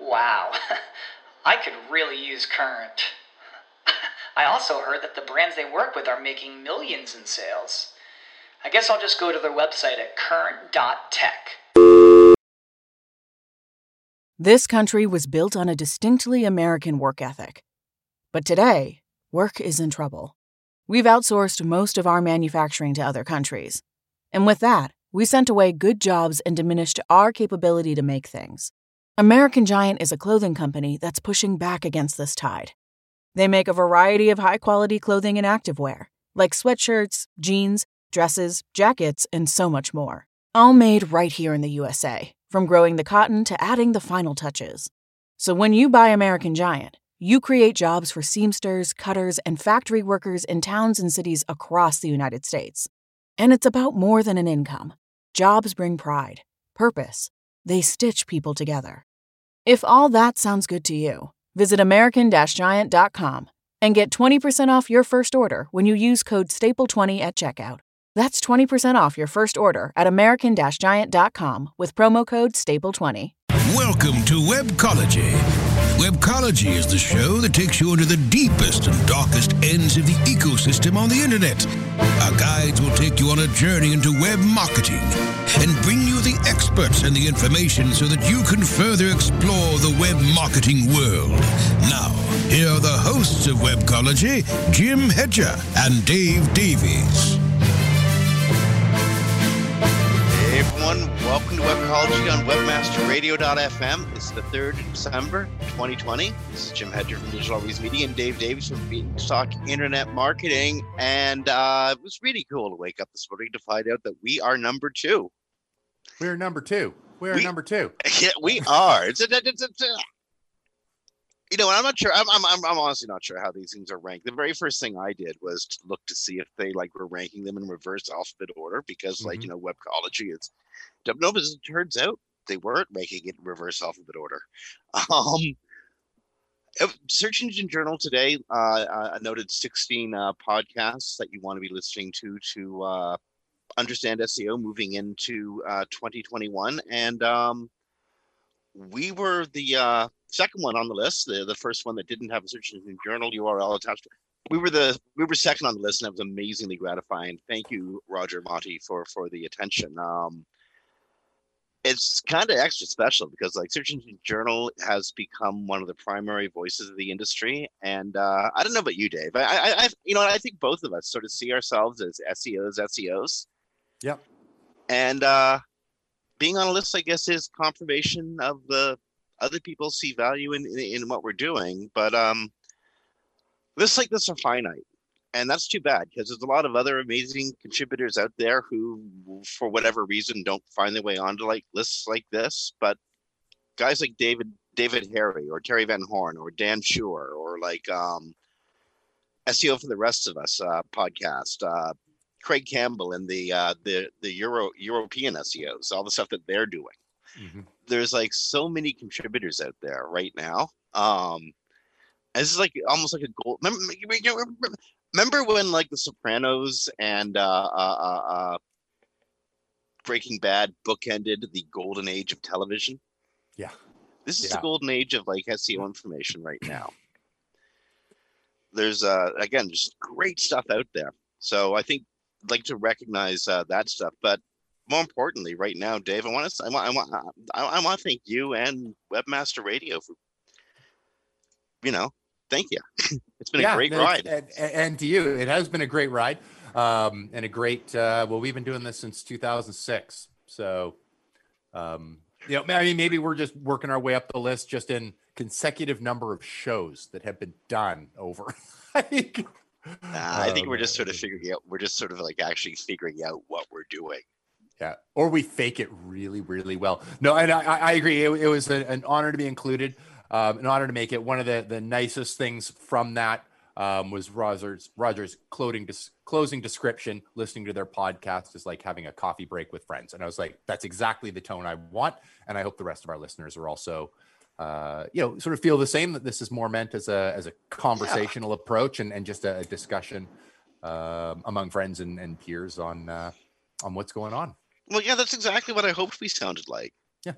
Wow, I could really use Current. I also heard that the brands they work with are making millions in sales. I guess I'll just go to their website at current.tech. This country was built on a distinctly American work ethic. But today, work is in trouble. We've outsourced most of our manufacturing to other countries. And with that, we sent away good jobs and diminished our capability to make things. American Giant is a clothing company that's pushing back against this tide. They make a variety of high quality clothing and activewear, like sweatshirts, jeans, dresses, jackets, and so much more. All made right here in the USA, from growing the cotton to adding the final touches. So when you buy American Giant, you create jobs for seamsters, cutters, and factory workers in towns and cities across the United States. And it's about more than an income. Jobs bring pride, purpose. They stitch people together. If all that sounds good to you, visit American Giant.com and get 20% off your first order when you use code STAPLE20 at checkout. That's 20% off your first order at American Giant.com with promo code STAPLE20. Welcome to Webcology. Webcology is the show that takes you into the deepest and darkest ends of the ecosystem on the internet. Our guides will take you on a journey into web marketing and bring you experts and the information so that you can further explore the web marketing world. Now, here are the hosts of Webcology, Jim Hedger and Dave Davies. Hey everyone, welcome to Webcology on WebmasterRadio.fm. It's the 3rd of December, 2020. This is Jim Hedger from Digital Always Media and Dave Davies from Beanstalk Internet Marketing. And uh, it was really cool to wake up this morning to find out that we are number two. We're number two. We are We- number two. Yeah, we are. It's a, it's a, it's a- you know, I'm not sure. I'm, I'm, I'm, honestly not sure how these things are ranked. The very first thing I did was to look to see if they like were ranking them in reverse alphabet order because, like, Mhm. you know, webcology is. No, but as it turns out, they weren't ranking it in reverse alphabet order. Um, Search Engine Journal today uh, uh, noted 16 uh, podcasts that you want to be listening to to uh, understand SEO moving into uh, 2021, and um, we were the uh, second one on the list, the, the first one that didn't have a Search Engine Journal URL attached. We were the we were second on the list, and that was amazingly gratifying. Thank you, Roger Montti, for for the attention. Um, it's kind of extra special because like Search Engine Journal has become one of the primary voices of the industry, and uh, I don't know about you, Dave. I, I, I you know, I think both of us sort of see ourselves as SEOs, SEOs, Yep. and uh, being on a list, I guess, is confirmation of the other people see value in, in in what we're doing. But um, lists like this are finite, and that's too bad because there's a lot of other amazing contributors out there who, for whatever reason, don't find their way onto like lists like this. But guys like David David Harry or Terry Van Horn or Dan Shure or like um, SEO for the rest of us uh, podcast. Uh, Craig Campbell and the uh, the the Euro European SEOs, all the stuff that they're doing. Mhm. There's like so many contributors out there right now. Um, this is like almost like a gold. Remember, remember, when like The Sopranos and uh, uh, uh, uh, Breaking Bad bookended the golden age of television? Yeah. This is Yeah. the golden age of like SEO information right now. There's uh again just great stuff out there. So I think like to recognize uh, that stuff, but more importantly, right now, Dave, I want to I want I want I, I want to thank you and Webmaster Radio for you know thank you. it's been a great no, ride. And, and- and to you, it has been a great ride, um, and a great. Uh, well, we've been doing this since 2006, so um, you know, I mean, maybe we're just working our way up the list, just in consecutive number of shows that have been done over. like, Nah, I think um, we're just sort of figuring out. We're just sort of like actually figuring out what we're doing. Yeah, or we fake it really, really well. No, and I, I agree. It, it was a, an honor to be included, um, an honor to make it. One of the the nicest things from that um, was Rogers Rogers closing closing description. Listening to their podcast is like having a coffee break with friends, and I was like, that's exactly the tone I want, and I hope the rest of our listeners are also. Uh, you know, sort of feel the same that this is more meant as a as a conversational yeah. approach and, and just a, discussion um, among friends and, and peers on uh, on what's going on. Well, yeah, that's exactly what I hoped we sounded like. Yeah.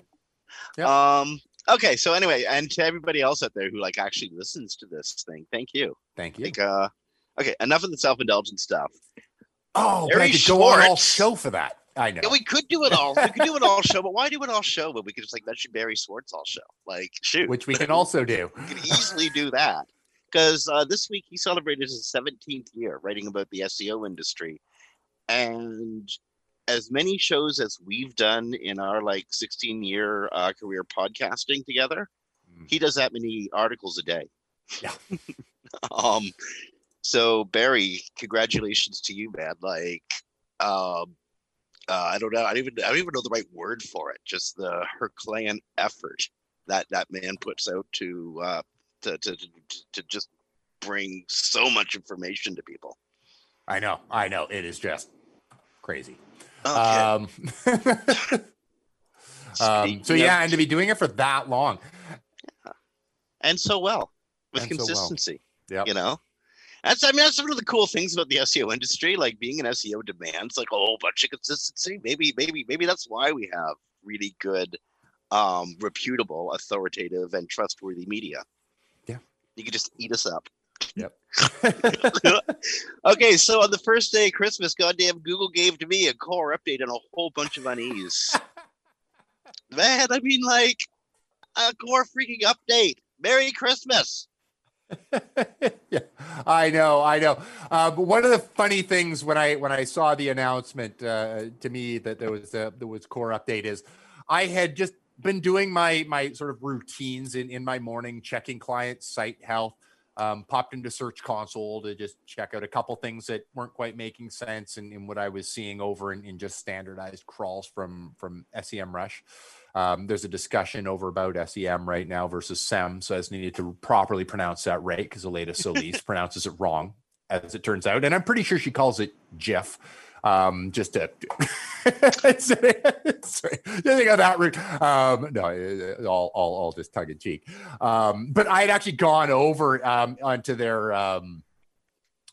Yeah. Um. Okay. So anyway, and to everybody else out there who like actually listens to this thing, thank you. Thank you. Like, uh, okay. Enough of the self-indulgent stuff. Oh, Barry but I could go on all show for that. I know. Yeah, we could do it all. We could do it all show, but why do it all show? But we could just like mention Barry Schwartz all show. Like, shoot. Which we can also do. we could easily do that because uh, this week he celebrated his 17th year writing about the SEO industry, and as many shows as we've done in our like 16 year uh, career podcasting together, mm. he does that many articles a day. Yeah. um, so Barry, congratulations to you, man. Like, um, uh, I don't know. I don't even I don't even know the right word for it. Just the Herculean effort that that man puts out to uh, to, to to to just bring so much information to people. I know. I know. It is just crazy. Okay. Um, um, so yeah, and to be doing it for that long, yeah. and so well with and consistency. So well. You know, that's I mean that's one of the cool things about the SEO industry. Like being an SEO demands like a whole bunch of consistency. Maybe maybe maybe that's why we have really good, um, reputable, authoritative, and trustworthy media. Yeah, you could just eat us up. Yep. okay, so on the first day of Christmas, goddamn Google gave to me a core update and a whole bunch of unease. Man, I mean, like a core freaking update. Merry Christmas. yeah, I know, I know. Uh, but one of the funny things when I when I saw the announcement uh, to me that there was a, there was core update is I had just been doing my my sort of routines in in my morning, checking client site health um, popped into Search Console to just check out a couple things that weren't quite making sense in what I was seeing over in, in, just standardized crawls from from SEMrush. Um, there's a discussion over about SEM right now versus SEM, so I just needed to properly pronounce that right because the Aleyda Solis pronounces it wrong, as it turns out, and I'm pretty sure she calls it Jeff. um, just to sorry, think of that route. Um, no, all, all, all just tongue in cheek. Um, but I had actually gone over um, onto their um,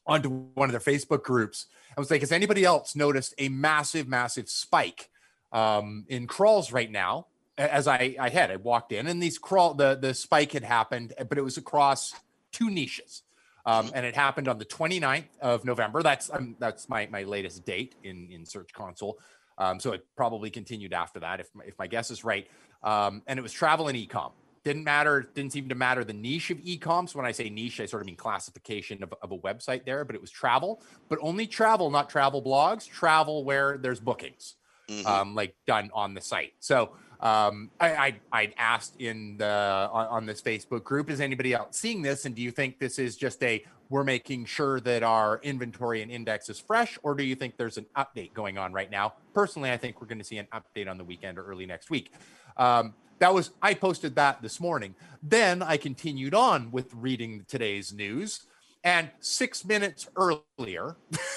onto one of their Facebook groups. I was like, has anybody else noticed a massive, massive spike um, in crawls right now? As I, I had, I walked in and these crawl, the the spike had happened, but it was across two niches. Um, and it happened on the 29th of November. That's um, that's my my latest date in in Search Console. Um, so it probably continued after that, if my, if my guess is right. Um, and it was travel and ecom. Didn't matter. Didn't seem to matter the niche of ecom. So when I say niche, I sort of mean classification of, of a website there. But it was travel, but only travel, not travel blogs. Travel where there's bookings, mm-hmm. Um, like done on the site. So um, I, I I asked in the on, on, this Facebook group, is anybody else seeing this? And do you think this is just a we're making sure that our inventory and index is fresh, or do you think there's an update going on right now? Personally, I think we're going to see an update on the weekend or early next week. Um, that was I posted that this morning. Then I continued on with reading today's news. And six minutes earlier,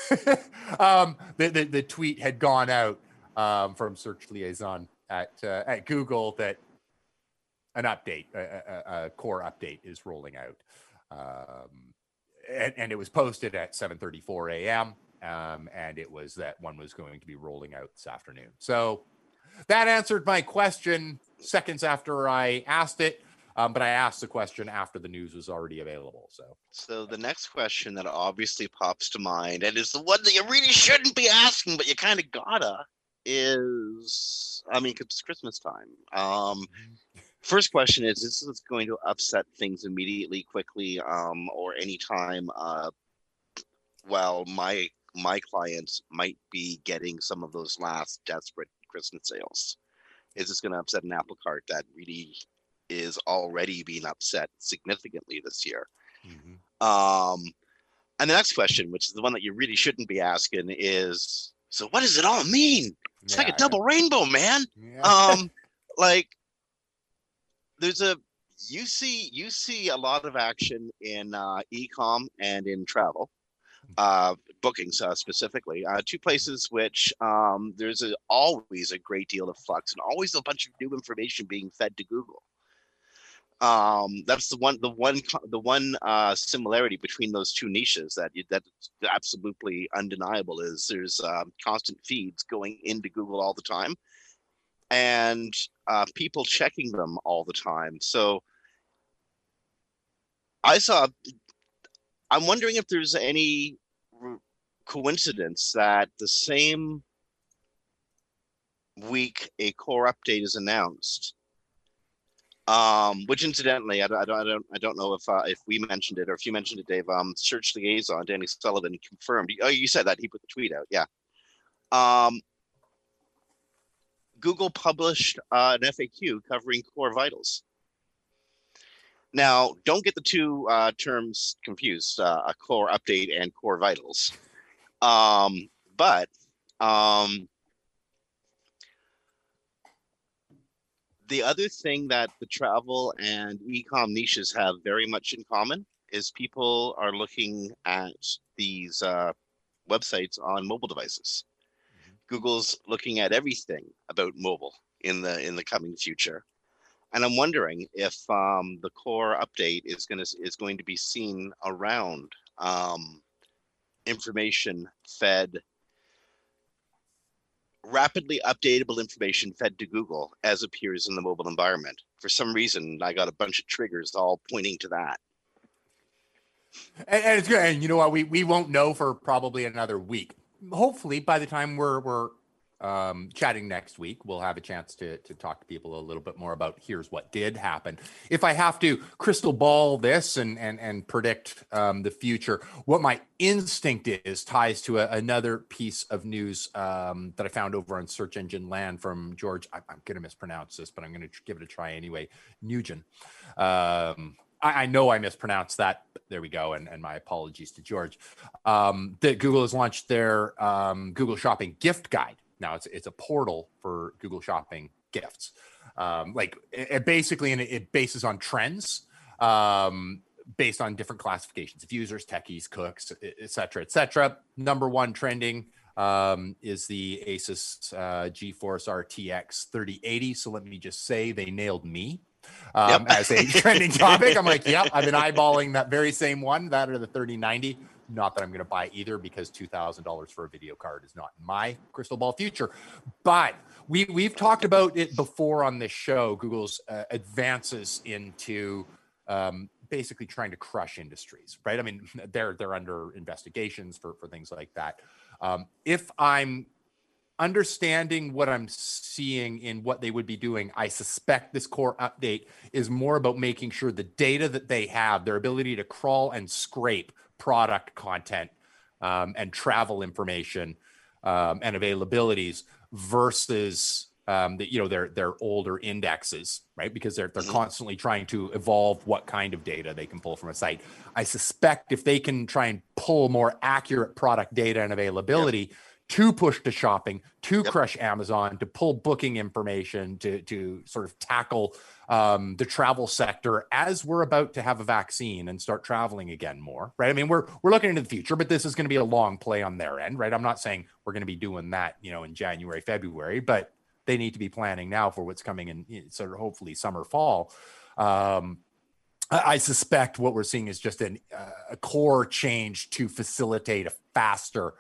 um, the, the, the tweet had gone out um, from Search Liaison at uh, at Google that an update, a, a, a core update, is rolling out, um, and, and, it was posted at 7:34 a.m. Um, and it was that one was going to be rolling out this afternoon. So that answered my question seconds after I asked it. Um, but I asked the question after the news was already available. So, so the next question that obviously pops to mind, and is the one that you really shouldn't be asking, but you kind of gotta, is I mean, it's Christmas time. Um, mm-hmm. first question is: Is this going to upset things immediately, quickly, um, or anytime? Uh, while my my clients might be getting some of those last desperate Christmas sales, is this going to upset an apple cart that really is already being upset significantly this year? Mm-hmm. Um, and the next question, which is the one that you really shouldn't be asking, is So what does it all mean? It's like Yeah, a double rainbow, man. yeah. Um, like there's a you see you see a lot of action in uh, e-com and in travel uh, bookings uh, specifically uh, two places which um, there's a, always a great deal of flux and always a bunch of new information being fed to google um, that's the one the one the one uh, similarity between those two niches that that's absolutely undeniable is there's um, constant feeds going into google all the time and uh, people checking them all the time. So I saw. I'm wondering if there's any coincidence that the same week a core update is announced. Um, which incidentally, I don't, I don't, I don't, know if uh, if we mentioned it or if you mentioned it, Dave. Um, search liaison Danny Sullivan confirmed. Oh, you said that he put the tweet out. Yeah. Um, Google published uh, an FAQ covering core vitals. Now, don't get the two uh, terms confused: uh, a core update and core vitals. Um, but um, the other thing that the travel and ecom niches have very much in common is people are looking at these uh, websites on mobile devices. Google's looking at everything about mobile in the in the coming future, and I'm wondering if um, the core update is going to is going to be seen around um, information fed rapidly updatable information fed to Google as appears in the mobile environment. For some reason, I got a bunch of triggers all pointing to that. and, and it's good. And you know what? We we won't know for probably another week. Hopefully, by the time we're we're um, chatting next week, we'll have a chance to to talk to people a little bit more about here's what did happen. If I have to crystal ball this and and and predict um, the future, what my instinct is ties to a, another piece of news um, that I found over on Search Engine Land from George. I, I'm going to mispronounce this, but I'm going to give it a try anyway. Nugent. Um, I, I know I mispronounced that. There we go. And, and my apologies to George. Um, that Google has launched their um, Google Shopping gift guide. Now it's it's a portal for Google Shopping gifts. Um, like it, it basically, and it, it bases on trends um, based on different classifications of users, techies, cooks, et cetera, et cetera. Number one trending um, is the Asus uh, GeForce RTX 3080. So let me just say they nailed me um, Yep. as a trending topic. I'm like, yep, I've been eyeballing that very same one, that or the 3090. Not that I'm going to buy either because $2,000 for a video card is not my crystal ball future. But we, we've talked about it before on this show Google's uh, advances into um, basically trying to crush industries, right? I mean, they're, they're under investigations for, for things like that. Um, if I'm understanding what I'm seeing in what they would be doing, I suspect this core update is more about making sure the data that they have, their ability to crawl and scrape product content um, and travel information um, and availabilities versus um, the, you know their their older indexes, right? Because they're they're Mhm. constantly trying to evolve what kind of data they can pull from a site. I suspect if they can try and pull more accurate product data and availability to push to shopping, to Yep. crush Amazon, to pull booking information, to to sort of tackle um, the travel sector as we're about to have a vaccine and start traveling again more, right? I mean, we're we're looking into the future, but this is going to be a long play on their end, right? I'm not saying we're going to be doing that, you know, in January, February, but they need to be planning now for what's coming in, sort of hopefully summer, fall. Um, I suspect what we're seeing is just an, uh, a core change to facilitate a faster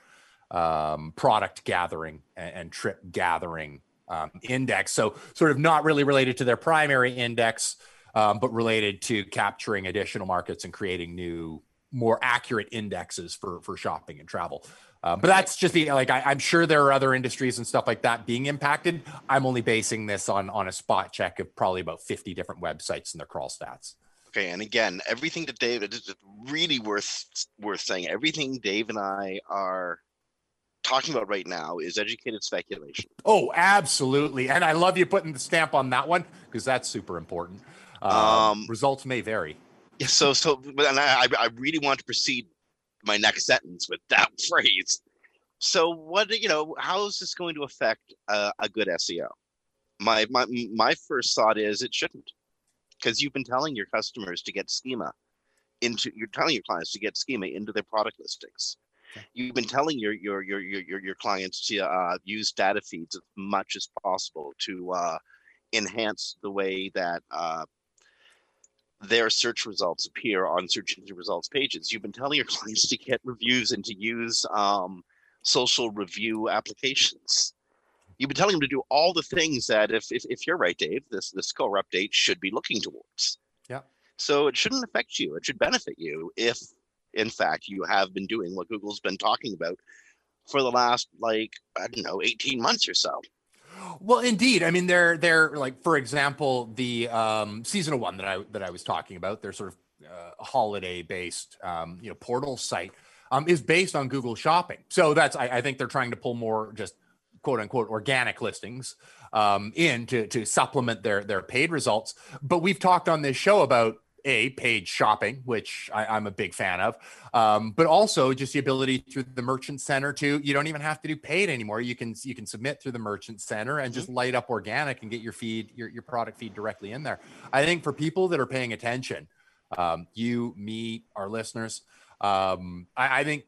um, product gathering and, and trip gathering um, index. So, sort of not really related to their primary index, um, but related to capturing additional markets and creating new, more accurate indexes for for shopping and travel. Uh, but that's just the like I, I'm sure there are other industries and stuff like that being impacted. I'm only basing this on on a spot check of probably about 50 different websites and their crawl stats. Okay, and again, everything that Dave is really worth worth saying. Everything Dave and I are talking about right now is educated speculation. Oh, absolutely. And I love you putting the stamp on that one because that's super important. Um, Um, results may vary. Yeah, so so, and I I I really want to proceed my next sentence with that phrase. So what you know, how is this going to affect uh, a good SEO? My my my first thought is it shouldn't, because you've been telling your customers to get schema into you're telling your clients to get schema into their product listings. You've been telling your your your your your, clients to uh, use data feeds as much as possible to uh, enhance the way that uh, their search results appear on search engine results pages. You've been telling your clients to get reviews and to use um, social review applications. You've been telling them to do all the things that, if if, if you're right, Dave, this this core update should be looking towards. Yeah. So it shouldn't affect you. It should benefit you if, in fact, you have been doing what Google's been talking about for the last like I don't know, 18 months or so. Well, indeed. I mean, they're they're like, for example, the um, seasonal one that I that I was talking about. They're sort of uh, holiday based, um, you know, portal site um, is based on Google Shopping. So that's I, I, think they're trying to pull more just quote unquote organic listings um, in to to supplement their their paid results. But we've talked on this show about a paid shopping, which I, am a big fan of, um, but also just the ability through the merchant center to you don't even have to do paid anymore. You can you can submit through the merchant center and just mm-hmm. light up organic and get your feed your your product feed directly in there. I think for people that are paying attention, um, you, me, our listeners, um, I, I think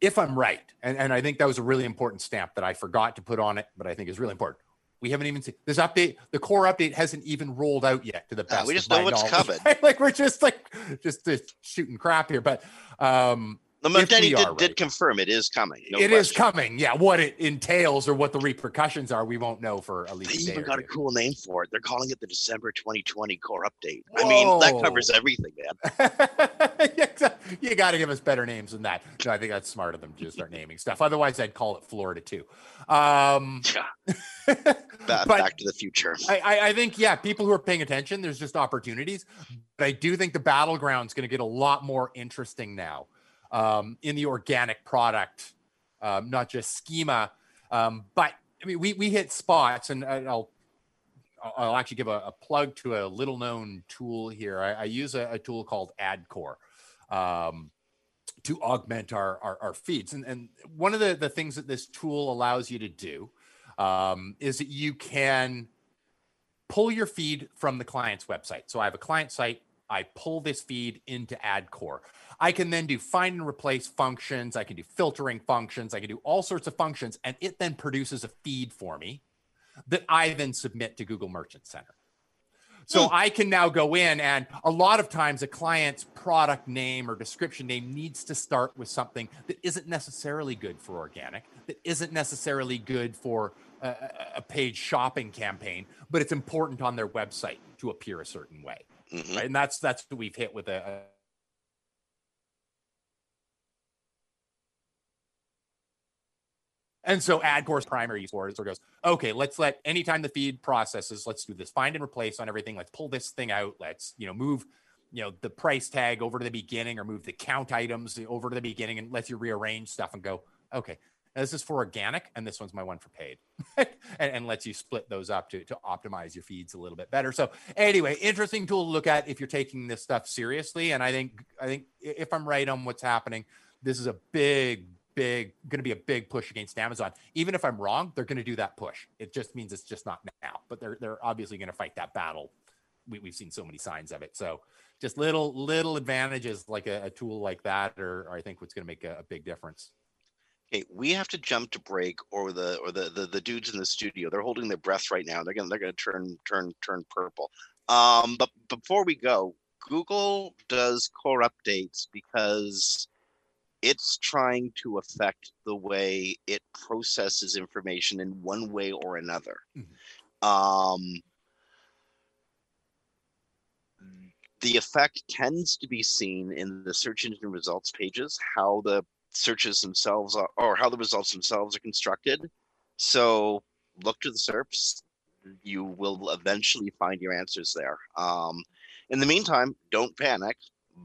if I'm right, and, and I think that was a really important stamp that I forgot to put on it, but I think is really important. We haven't even seen this update. The core update hasn't even rolled out yet to the best. Yeah, we just know what's coming. like we're just like just, just shooting crap here. But um the Denny did, right. did confirm it is coming. No it is coming. Yeah, what it entails or what the repercussions are, we won't know for at least. They even got a cool name for it. They're calling it the December 2020 core update. Whoa. I mean, that covers everything, man. you got to give us better names than that. No, I think that's smart of them to just start naming stuff. Otherwise, I'd call it Florida too. Um, yeah. back, back, to the future. I, I, I think yeah, people who are paying attention, there's just opportunities. But I do think the battleground is going to get a lot more interesting now um, in the organic product, um, not just schema. Um, but I mean, we, we hit spots, and I'll I'll actually give a, a plug to a little known tool here. I, I use a, a, tool called AdCore um, to augment our, our, our, feeds. And, and one of the, the things that this tool allows you to do um, is that you can pull your feed from the client's website. So I have a client site. I pull this feed into AdCore. I can then do find and replace functions. I can do filtering functions. I can do all sorts of functions. And it then produces a feed for me that I then submit to Google Merchant Center. So hmm. I can now go in, and a lot of times a client's product name or description name needs to start with something that isn't necessarily good for organic, that isn't necessarily good for a, a paid shopping campaign, but it's important on their website to appear a certain way. Mm-hmm. Right? And that's that's what we've hit with a, And so AdCore's primary for it sort of goes, okay, let's let anytime the feed processes, let's do this find and replace on everything. Let's pull this thing out. Let's, you know, move, you know, the price tag over to the beginning or move the count items over to the beginning and lets you rearrange stuff and go, okay, this is for organic and this one's my one for paid and, and, lets you split those up to, to optimize your feeds a little bit better. So anyway, interesting tool to look at if you're taking this stuff seriously. And I think, I think if I'm right on what's happening, this is a big, big going to be a big push against Amazon. Even if I'm wrong, they're going to do that push. It just means it's just not now, but they're they're obviously going to fight that battle. We, we've seen so many signs of it. So just little little advantages like a, a tool like that, or, or I think what's going to make a, a big difference. Okay, we have to jump to break, or the or the, the the dudes in the studio they're holding their breath right now. They're gonna they're gonna turn turn turn purple. Um, but before we go, Google does core updates because it's trying to affect the way it processes information in one way or another. Mm-hmm. Um, the effect tends to be seen in the search engine results pages, how the searches themselves are, or how the results themselves are constructed. So look to the SERPs. You will eventually find your answers there. Um, in the meantime, don't panic.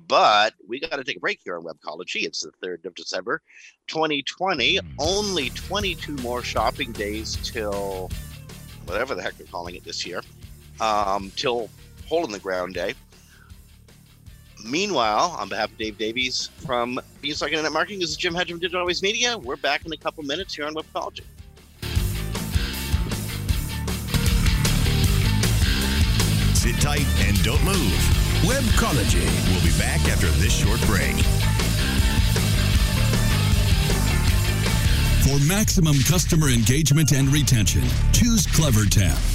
But we got to take a break here on Webcology. It's the 3rd of December, 2020. Hmm. Only 22 more shopping days till whatever the heck they're calling it this year, um, till Hole in the Ground Day. Meanwhile, on behalf of Dave Davies from Beanstalk Internet Marketing, this is Jim Hedge from Digital Always Media. We're back in a couple minutes here on Webcology. Sit tight and don't move. Webcology. We'll be back after this short break. For maximum customer engagement and retention, choose CleverTap.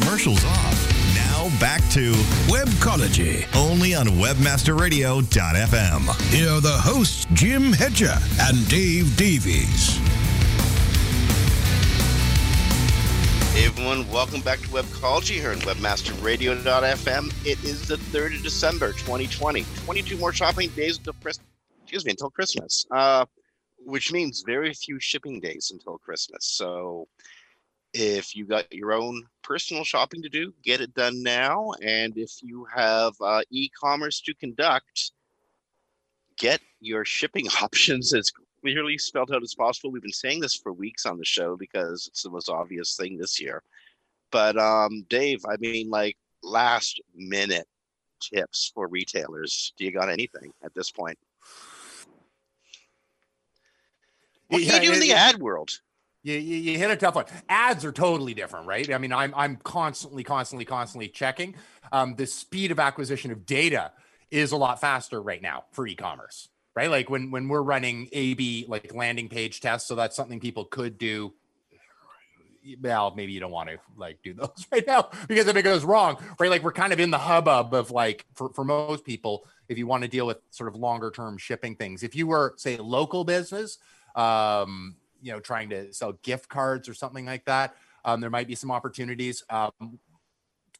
Commercials off. Now back to Webcology. only on WebmasterRadio.fm. Here are the hosts, Jim Hedger and Dave Davies. Hey everyone, welcome back to Webcology here on WebmasterRadio.fm. It is the 3rd of December, 2020. 22 more shopping days until Christmas. Excuse me, until Christmas. Uh, which means very few shipping days until Christmas. So if you got your own personal shopping to do, get it done now. And if you have uh, e-commerce to conduct, get your shipping options as clearly spelled out as possible. We've been saying this for weeks on the show because it's the most obvious thing this year. But um, Dave, I mean, like last minute tips for retailers. Do you got anything at this point? What Yeah, can you do in the ad world? You, you, you hit a tough one. Ads are totally different, right? I mean, I'm I'm constantly, constantly, constantly checking. Um, the speed of acquisition of data is a lot faster right now for e-commerce, right? Like when when we're running A/B like landing page tests, so that's something people could do. Well, maybe you don't want to like do those right now because if it goes wrong, right? Like we're kind of in the hubbub of like for for most people, if you want to deal with sort of longer term shipping things, if you were say local business, um, you know, trying to sell gift cards or something like that, um, there might be some opportunities um,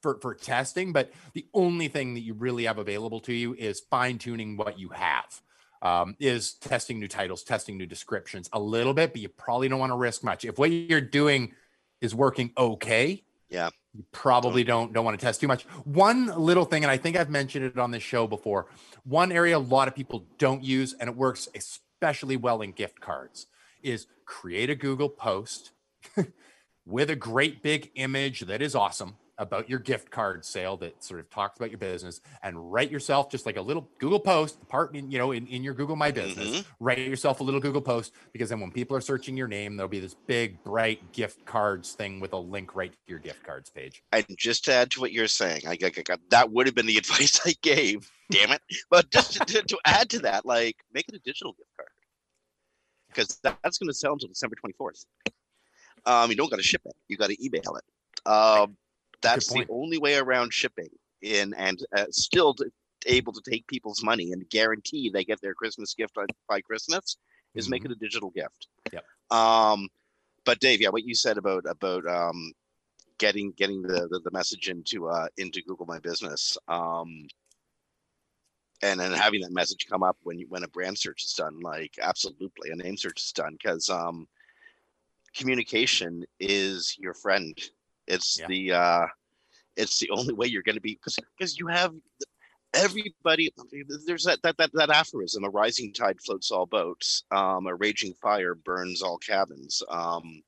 for for testing. But the only thing that you really have available to you is fine tuning what you have. Um, is testing new titles, testing new descriptions a little bit, but you probably don't want to risk much. If what you're doing is working okay, Yeah. you probably don't don't want to test too much. One little thing, and I think I've mentioned it on this show before. One area a lot of people don't use, and it works especially well in gift cards, is create a Google post with a great big image that is awesome about your gift card sale that sort of talks about your business and write yourself just like a little Google post part in, you know, in, in your Google My Business, mm-hmm. write yourself a little Google post because then when people are searching your name, there'll be this big, bright gift cards thing with a link right to your gift cards page. And just to add to what you're saying, I, I, I- that would have been the advice I gave. Damn it! But just to, to add to that, like make it a digital gift card because that, that's going to sell until December 24th. Um, you don't got to ship it; you got to email it. Um, that's the only way around shipping in and uh, still to, able to take people's money and guarantee they get their Christmas gift by, by Christmas is make it a digital gift. Yep. Um, but Dave, yeah, what you said about about um, getting getting the, the the message into uh into Google My Business, um, and then having that message come up when you when a brand search is done, like absolutely a name search is done because um, communication is your friend. It's Yeah. the uh, it's the only way you're going to be because because you have everybody there's that, that that that aphorism a rising tide floats all boats um a raging fire burns all cabins um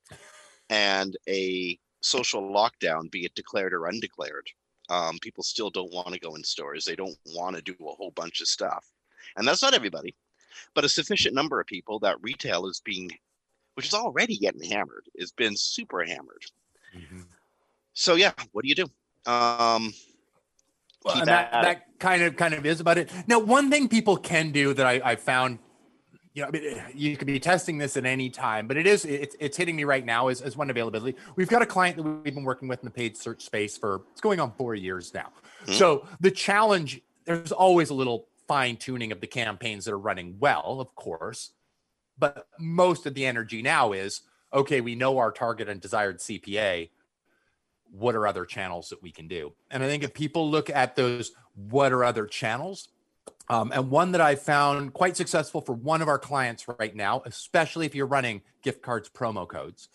and a social lockdown be it declared or undeclared um people still don't want to go in stores they don't want to do a whole bunch of stuff and that's not everybody but a sufficient number of people that retail is being which is already getting hammered has been super hammered So yeah, what do you do? Um, Well, that, that kind of kind of is about it. Now, one thing people can do that I, I found, you know, I mean, you could be testing this at any time, but it is it's it's hitting me right now as, as one availability. We've got a client that we've been working with in the paid search space for it's going on four years now. Mhm. So the challenge there's always a little fine tuning of the campaigns that are running well, of course, but most of the energy now is okay. We know our target and desired CPA what are other channels that we can do? And I think if people look at those, what are other channels? Um, and one that I found quite successful for one of our clients right now, especially if you're running gift cards promo codes,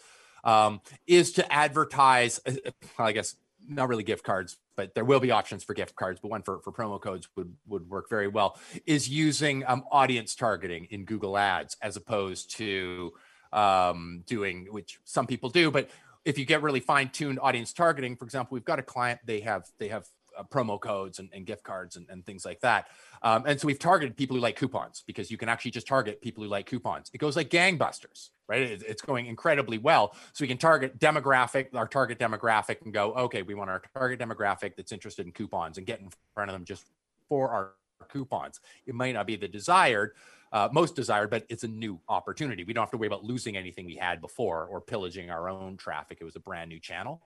um, is to advertise. uh, uh, I guess not really gift cards, but there will be options for gift cards. But one for, for promo codes would would work very well. Is using um, audience targeting in Google Ads as opposed to um, doing which some people do, but if you get really fine-tuned audience targeting for example we've got a client they have they have uh, promo codes and, and gift cards and, and things like that um, and so we've targeted people who like coupons because you can actually just target people who like coupons it goes like gangbusters right it, it's going incredibly well so we can target demographic our target demographic and go okay we want our target demographic that's interested in coupons and get in front of them just for our coupons it might not be the desired uh, most desired, but it's a new opportunity. We don't have to worry about losing anything we had before or pillaging our own traffic. It was a brand new channel.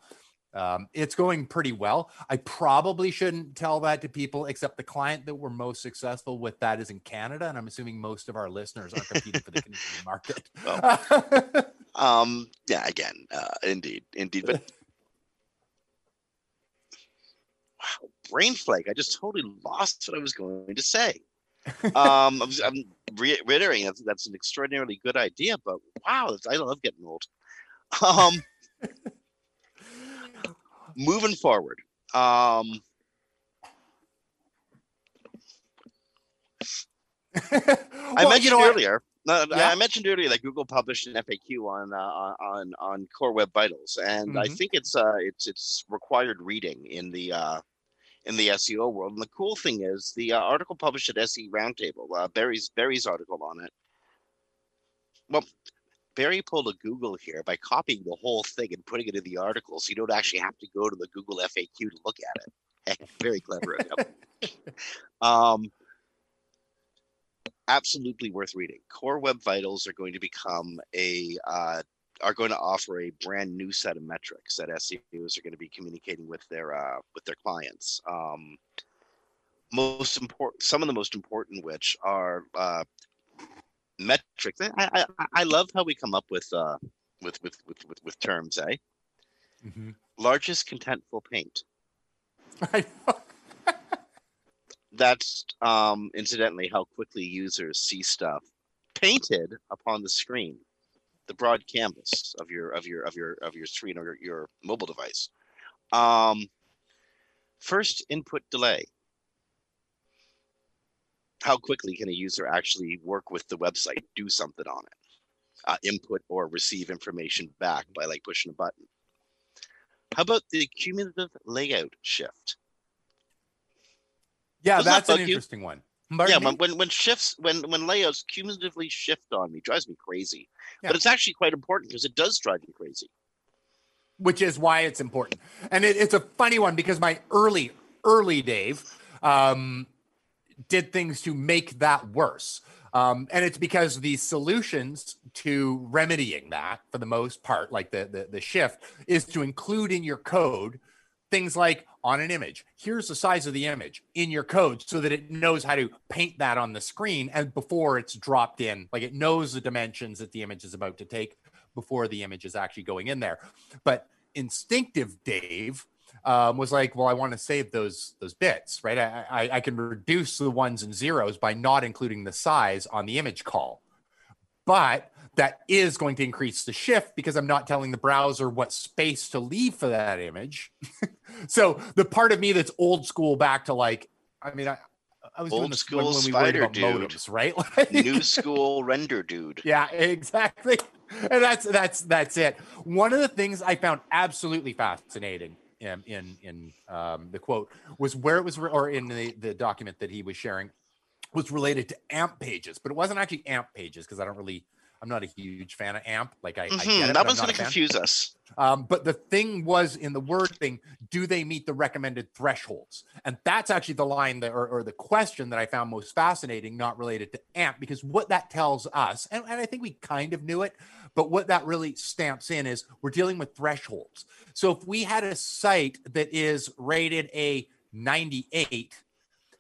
Um, it's going pretty well. I probably shouldn't tell that to people, except the client that we're most successful with that is in Canada, and I'm assuming most of our listeners are competing for the Canadian market. um, yeah, again, uh, indeed, indeed. But wow, brain flake! I just totally lost what I was going to say. um, I'm, I'm re- reiterating that's, that's an extraordinarily good idea, but wow, I love getting old. Um, moving forward, um, I mentioned you know earlier. No, Yeah. I mentioned earlier that Google published an FAQ on uh, on on Core Web Vitals, and I Mhm. think it's uh it's it's required reading in the uh, in the SEO world. And the cool thing is the uh, article published at SE Roundtable, uh, Barry's Barry's article on it. Well, Barry pulled a Google here by copying the whole thing and putting it in the article, so you don't actually have to go to the Google FAQ to look at it. Very clever of him. um, absolutely worth reading. Core Web Vitals are going to become a uh, are going to offer a brand new set of metrics that SEOs are going to be communicating with their uh, with their clients. Um, most important, some of the most important, which are uh, metrics. I, I I- love how we come up with uh, with, with with with with terms. Eh, Mhm. largest contentful paint. I know. That's um, incidentally how quickly users see stuff painted upon the screen, the broad canvas of your of your of your of your screen or your, your mobile device. Um, first input delay. How quickly can a user actually work with the website, do something on it, uh, input or receive information back by like pushing a button? How about the cumulative layout shift? Yeah, Doesn't that that's an bug you? interesting one. yeah, when, when when shifts when when layouts cumulatively shift on me drives me crazy. Yeah. But it's actually quite important because it does drive me crazy. which is why it's important. And it, it's a funny one because my early, early Dave um, did things to make that worse. Um, and it's because the solutions to remedying that, for the most part, like the, the the shift, is to include in your code things like on an image. Here's the size of the image in your code, so that it knows how to paint that on the screen and before it's dropped in, like it knows the dimensions that the image is about to take before the image is actually going in there. But instinctive Dave um, was like, well, I want to save those those bits, right? I, I I can reduce the ones and zeros by not including the size on the image call, but that is going to increase the shift because I'm not telling the browser what space to leave for that image. so the part of me that's old school back to like, I mean, I, I was doing Old this school when, when spider dude. modems, right? Like- New school render dude. yeah, exactly. And that's that's that's it. One of the things I found absolutely fascinating in in, in um, the quote was where it was, re- or in the the document that he was sharing, was related to AMP pages, but it wasn't actually AMP pages because I don't really I'm not a huge fan of AMP. Like I, I Mhm, get it, That one's going to confuse us. Um, but the thing was in the word thing, do they meet the recommended thresholds? And that's actually the line that, or, or the question that I found most fascinating, not related to AMP, because what that tells us, and, and I think we kind of knew it, but what that really stamps in is we're dealing with thresholds. So if we had a site that is rated a 98,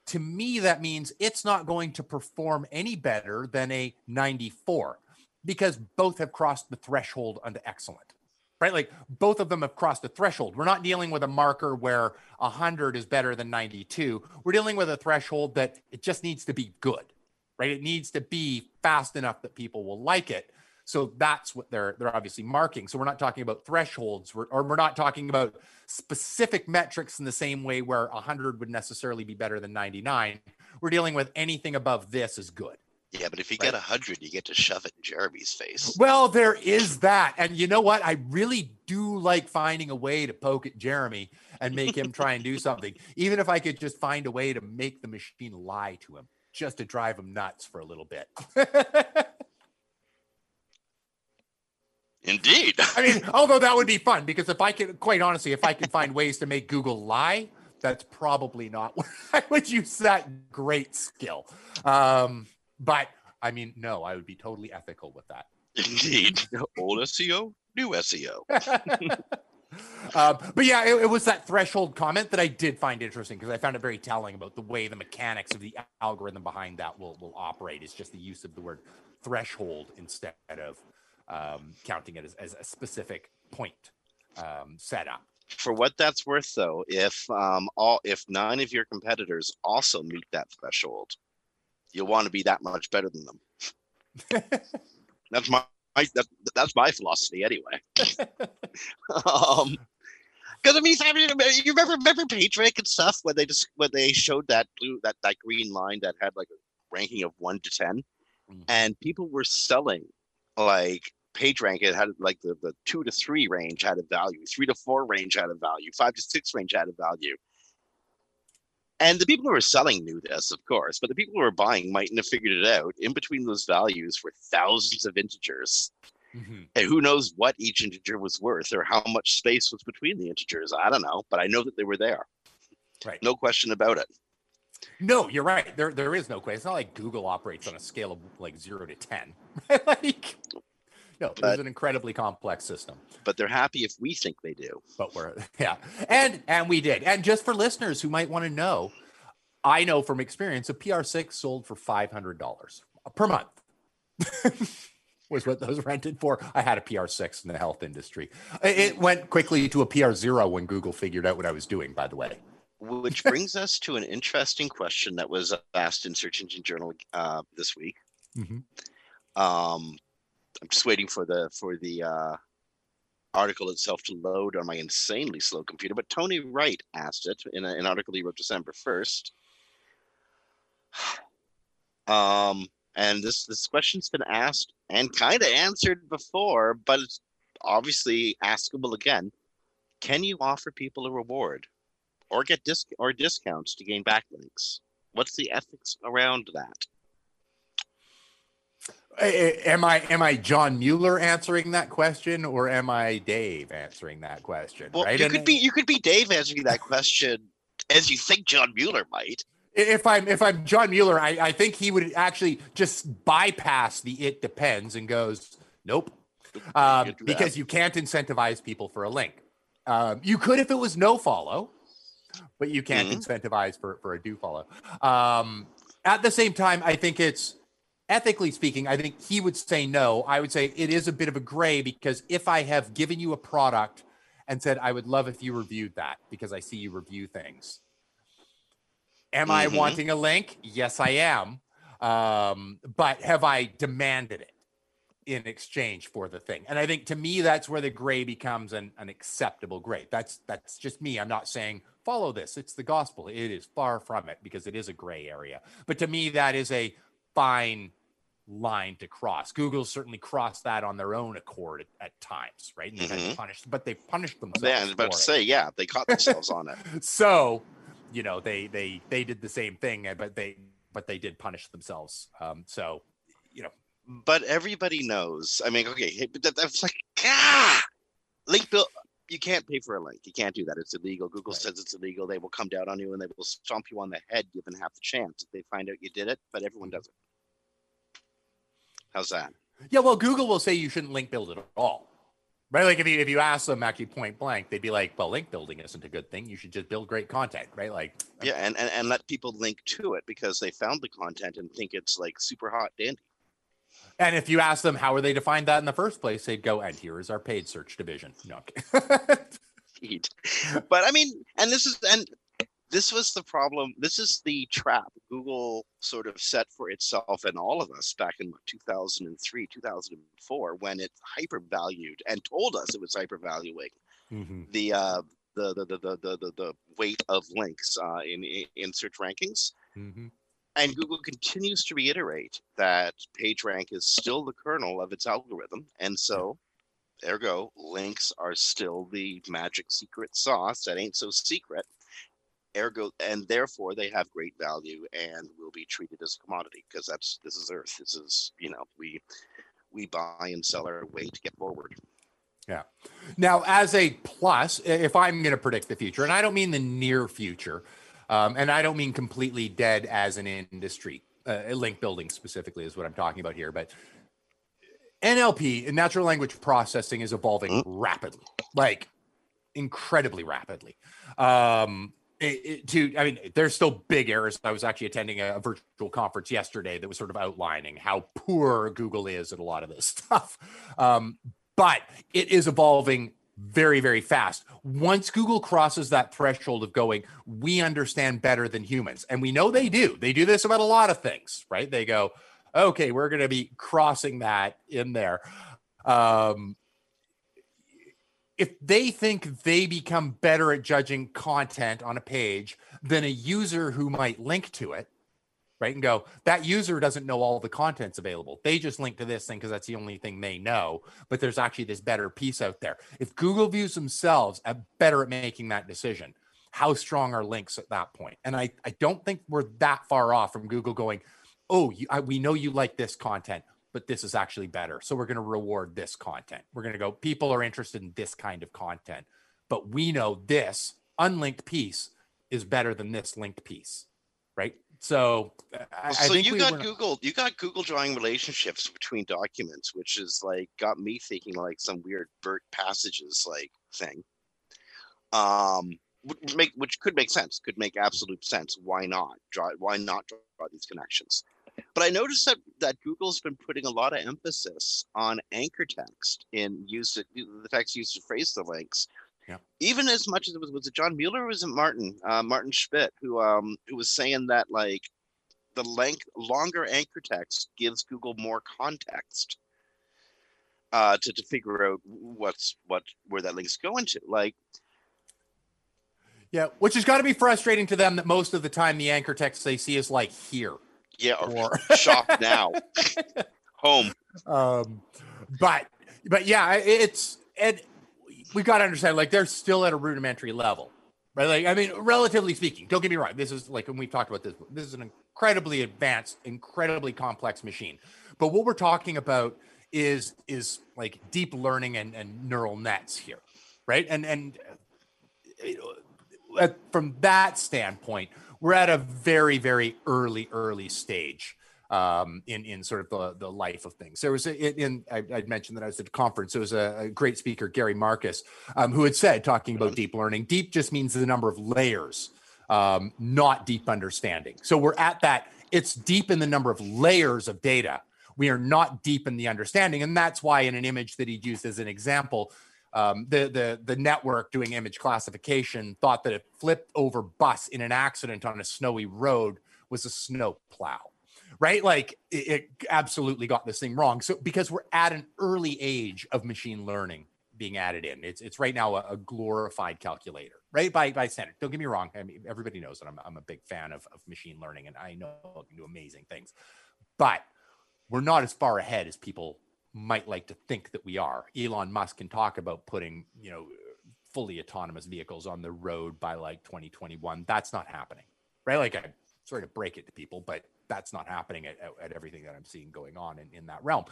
to me, that means it's not going to perform any better than a 94 because both have crossed the threshold onto excellent right? Like both of them have crossed the threshold. We're not dealing with a marker where 100 is better than 92. We're dealing with a threshold that it just needs to be good, right? It needs to be fast enough that people will like it. So that's what they're they're obviously marking. So we're not talking about thresholds, we're, or we're not talking about specific metrics in the same way where 100 would necessarily be better than 99. We're dealing with anything above this is good. Yeah, but if you Right. get a hundred, you get to shove it in Jeremy's face. Well, there is that. And you know what? I really do like finding a way to poke at Jeremy and make him try and do something, even if I could just find a way to make the machine lie to him, just to drive him nuts for a little bit. Indeed. I mean, although that would be fun because if I could, quite honestly, if I could find ways to make Google lie, that's probably not where I would use that great skill. Um, but I mean, no, I would be totally ethical with that. Indeed. Old SEO, new SEO. um, but yeah, it, it was that threshold comment that I did find interesting because I found it very telling about the way the mechanics of the algorithm behind that will will operate. It's just the use of the word threshold instead of um, counting it as, as a specific point um, setup. For what that's worth, though, if um, all if nine of your competitors also meet that threshold, you'll want to be that much better than them. that's my, my that, that's my philosophy anyway. um, because I mean, I mean, you remember remember PageRank and stuff when they just when they showed that blue that that green line that had like a ranking of one to 10 Mhm. and people were selling like PageRank. It had like the the two to three range had a value, three to four range had a value, five to six range had a value. And the people who were selling knew this, of course, but the people who were buying mightn't have figured it out. In between those values were thousands of integers. Mhm. And who knows what each integer was worth or how much space was between the integers. I don't know, but I know that they were there. Right. No question about it. No, you're right. There, there is no question. It's not like Google operates on a scale of like zero to ten. like, no, it's But- an incredibly complex system. But they're happy if we think they do. but we're yeah and and we did and just for listeners who might want to know i know from experience a pr6 sold for $500 per month was what those rented for i had a pr6 in the health industry it it went quickly to a pr0 when google figured out what i was doing by the way Which brings us to an interesting question that was asked in Search Engine Journal uh, this week. Mhm. Um, I'm just waiting for the for the uh, article itself to load on my insanely slow computer. But Tony Wright asked it in a, an article he wrote December first. Um, and this this question's been asked and kind of answered before, but it's obviously askable again. Can you offer people a reward, or get disc or discounts to gain backlinks? What's the ethics around that? Am i am i john mueller answering that question or am i dave answering that question Well, right you And- could be you could be Dave answering that question as you think John Mueller might. if I'm if I'm John Mueller, I, I think he would actually just bypass the it depends and goes, nope, um, could do that. because you can't incentivize people for a link. Um, you could if it was no follow, but you can't Mhm. incentivize for for a do follow. Um, at the same time, I think it's ethically speaking, I think he would say no. I would say it is a bit of a gray because if I have given you a product and said I would love if you reviewed that because I see you review things. Am I Mhm. wanting a link? Yes, I am. Um, but have I demanded it in exchange for the thing? And I think to me, that's where the gray becomes an, an acceptable gray. That's that's just me. I'm not saying follow this. It's the gospel. It is far from it because it is a gray area. But to me, that is a fine line to cross. Google certainly crossed that on their own accord at, at times, right? And they mm-hmm. punish, but they've punished themselves. Yeah, I was about to it say, yeah, they caught themselves on it. so you know they they they did the same thing uh, but they but they did punish themselves um so you know but everybody knows. I mean, okay, that, that's like ah, link bill. You can't pay for a link. You can't do that. It's illegal. Google Right. says it's illegal. They will come down on you and they will stomp you on the head given half the chance if they find out you did it. But everyone does it. How's that? Yeah, well, Google will say you shouldn't link build at all. Right? Like if you if you ask them actually point blank, they'd be like, Well, link building isn't a good thing. You should just build great content, right? Like Yeah, and, and and let people link to it because they found the content and think it's like super hot dandy. and if you ask them how are they defined that in the first place, they'd go, and here is our paid search division. No, But I mean, and this is and this was the problem. This is the trap Google sort of set for itself and all of us back in 2003, 2004, when it hypervalued and told us it was hypervaluing Mhm. the uh, the, the, the, the, the, the, weight of links uh, in, in in search rankings. Mhm. And Google continues to reiterate that PageRank is still the kernel of its algorithm. And so, ergo, links are still the magic secret sauce that ain't so secret. Ergo, and therefore they have great value and will be treated as a commodity because that's this is Earth. This is you know we we buy and sell our way to get forward. Yeah. Now, as a plus, if I'm going to predict the future, and I don't mean the near future, um, and I don't mean completely dead as an industry, uh, link building specifically is what I'm talking about here, but NLP, and natural language processing, is evolving rapidly, like incredibly rapidly. Um, it, it- to, I mean, there's still big errors. I was actually attending a, virtual conference yesterday that was sort of outlining how poor Google is at a lot of this stuff. Um, but it is evolving very, very fast. Once Google crosses that threshold of going, we understand better than humans, and we know they do. They do this about a lot of things, right? They go, okay, we're going to be crossing that in there. Um, if they think they become better at judging content on a page than a user who might link to it, right? And go, that user doesn't know all the contents available. They just link to this thing because that's the only thing they know. But there's actually this better piece out there. If Google views themselves as better at making that decision, how strong are links at that point? And I, I don't think we're that far off from Google going, oh, you, I, we know you like this content, but this is actually better. So we're going to reward this content. We're going to go, people are interested in this kind of content, but we know this unlinked piece is better than this linked piece, right? So, I, I so think you we got were- Google, you got Google drawing relationships between documents, which is like got me thinking like some weird Bert passages like thing. Um, would make which could make sense, could make absolute sense. Why not draw? Why not draw these connections? But I noticed that that Google's been putting a lot of emphasis on anchor text in use the text used to phrase the links. Yeah. Even as much as it was was it John Mueller or was it Martin uh, Martin Splitt who um who was saying that like the length longer anchor text gives Google more context uh, to to figure out what's what where that link's going to. Like yeah, which has got to be frustrating to them that most of the time the anchor text they see is like here yeah, or shop now, home. um but but yeah it's and we got to understand like they're still at a rudimentary level right? Like i mean relatively speaking don't get me wrong this is like when we've talked about this this is an incredibly advanced incredibly complex machine. But what we're talking about is is like deep learning and, and neural nets here right? And and uh, from that standpoint we're at a very very early early stage um, in in sort of the the life of things. There was a, in, I, I'd mentioned that I was at a conference. There was a, a great speaker, Gary Marcus, um, who had said, talking about deep learning. Deep just means the number of layers, um, not deep understanding. So we're at that. It's deep in the number of layers of data. We are not deep in the understanding, and that's why in an image that he'd used as an example. Um, the the the network doing image classification thought that a flipped over bus in an accident on a snowy road was a snow plow right? Like it, it absolutely got this thing wrong. So because we're at an early age of machine learning being added in, it's it's right now a, a glorified calculator, right? By by standard. Don't get me wrong. I mean, everybody knows that I'm I'm a big fan of, of machine learning, and I know it can do amazing things, but we're not as far ahead as people might like to think that we are. Elon Musk can talk about putting you know fully autonomous vehicles on the road by like 2021. That's not happening, right? Like I sorry to break it to people, but that's not happening at, at everything that I'm seeing going on in, in that realm.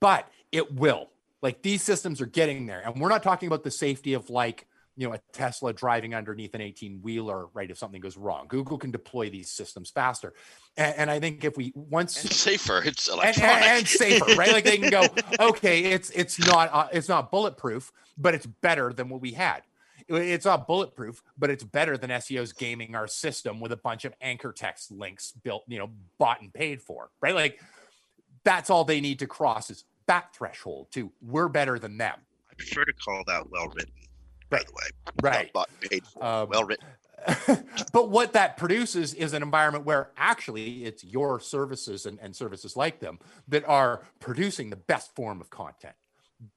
But it will. Like these systems are getting there. And we're not talking about the safety of like, you know, a Tesla driving underneath an 18 wheeler, right? If something goes wrong, Google can deploy these systems faster. And, and I think if we once And safer, it's and, electronic. and, and safer, right? Like they can go, okay, it's it's not uh, it's not bulletproof, but it's better than what we had. It's not bulletproof, but it's better than SEOs gaming our system with a bunch of anchor text links built, you know, bought and paid for, right? Like that's all they need to cross is that threshold to we're better than them, I prefer to call that well written, by the way. right? Bought paid for. Um, well written. but what that produces is an environment where actually it's your services and, and services like them that are producing the best form of content.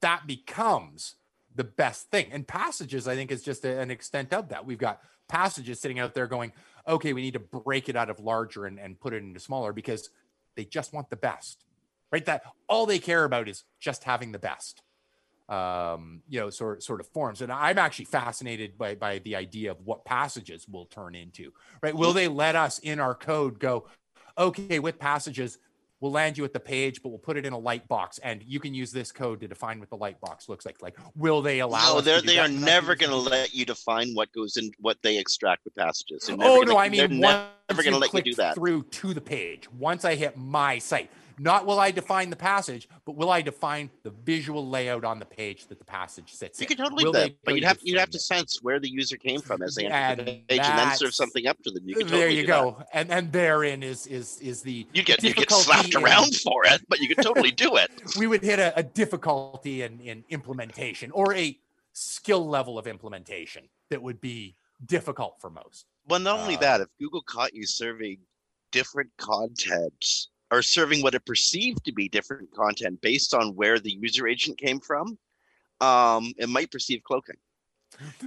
That becomes the best thing. And passages, I think, is just a- an extent of that. We've got passages sitting out there going, okay, we need to break it out of larger and, and put it into smaller because they just want the best, right? That all they care about is just having the best um, you know, sort sort of forms. And I'm actually fascinated by by the idea of what passages will turn into. Right? Will they let us in our code go? Okay, with passages, we'll land you at the page, but we'll put it in a light box, and you can use this code to define what the light box looks like. Like, will they allow? No, they're, they are never going to let you define what goes in what they extract with passages. They're Oh gonna- no, I they're mean never going to let you do that. through to the page. Once I hit my site, not will I define the passage, but will I define the visual layout on the page that the passage sits You in? You can totally Will do that, but you'd have you'd have to sense where the user came from as they entered the page, and then serve something up to them. You can there you do that. go and and therein is is is the You get you get slapped in- around for it, but you can totally do it. we would hit a, a difficulty in in implementation or a skill level of implementation that would be difficult for most Well, not only Uh, that, if Google caught you serving different content or serving what it perceived to be different content based on where the user agent came from, um, it might perceive cloaking.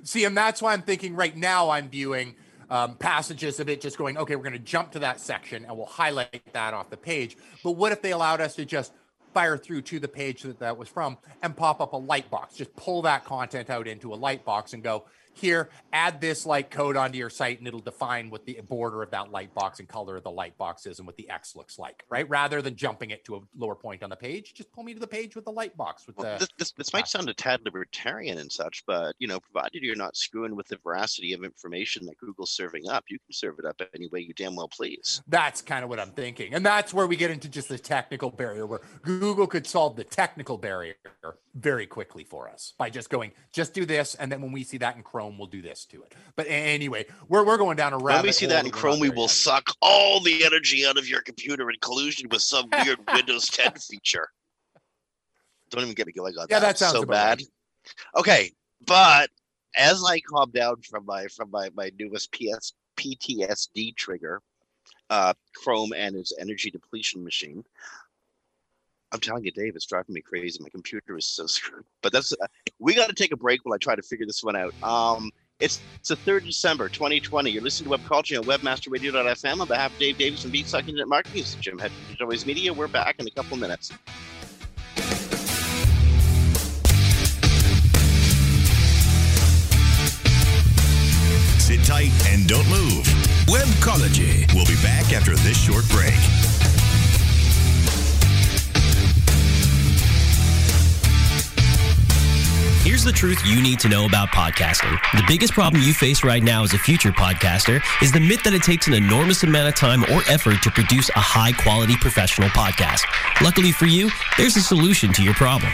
see and that's why i'm thinking right now i'm viewing um, passages of it just going okay we're going to jump to that section and we'll highlight that off the page but what if they allowed us to just fire through to the page that that was from and pop up a light box just pull that content out into a light box and go here add this light code onto your site and it'll define what the border of that light box and color of the light box is and what the x looks like right rather than jumping it to a lower point on the page just pull me to the page with the light box with Well, the this, this, this might sound a tad libertarian and such, but you know, provided you're not screwing with the veracity of information that Google's serving up, you can serve it up any way you damn well please. That's kind of what I'm thinking. And that's where we get into just the technical barrier where Google could solve the technical barrier very quickly for us by just going, just do this. And then when we see that in Chrome, we'll do this to it. But anyway, we're, we're going down a rabbit When we see that in Chrome, we will suck all the energy out of your computer in collusion with some weird Windows 10 feature. Don't even get me going on Yeah, that. that sounds so bad. right. Okay, but as I calm down from my from my my newest PS PTSD trigger, uh, Chrome and its energy depletion machine. I'm telling you, Dave, it's driving me crazy. My computer is so screwed. But that's uh, we got to take a break while I try to figure this one out. Um, it's it's the third December, 2020. You're listening to Webcology on WebmasterRadio.fm on behalf of Dave Davies and Beanstalk Internet Marketing. This is Jim Head Always Media. We're back in a couple minutes. Sit tight and don't move. Webcology. We'll be back after this short break. Here's the truth you need to know about podcasting. The biggest problem you face right now as a future podcaster is the myth that it takes an enormous amount of time or effort to produce a high quality professional podcast. Luckily for you, there's a solution to your problem.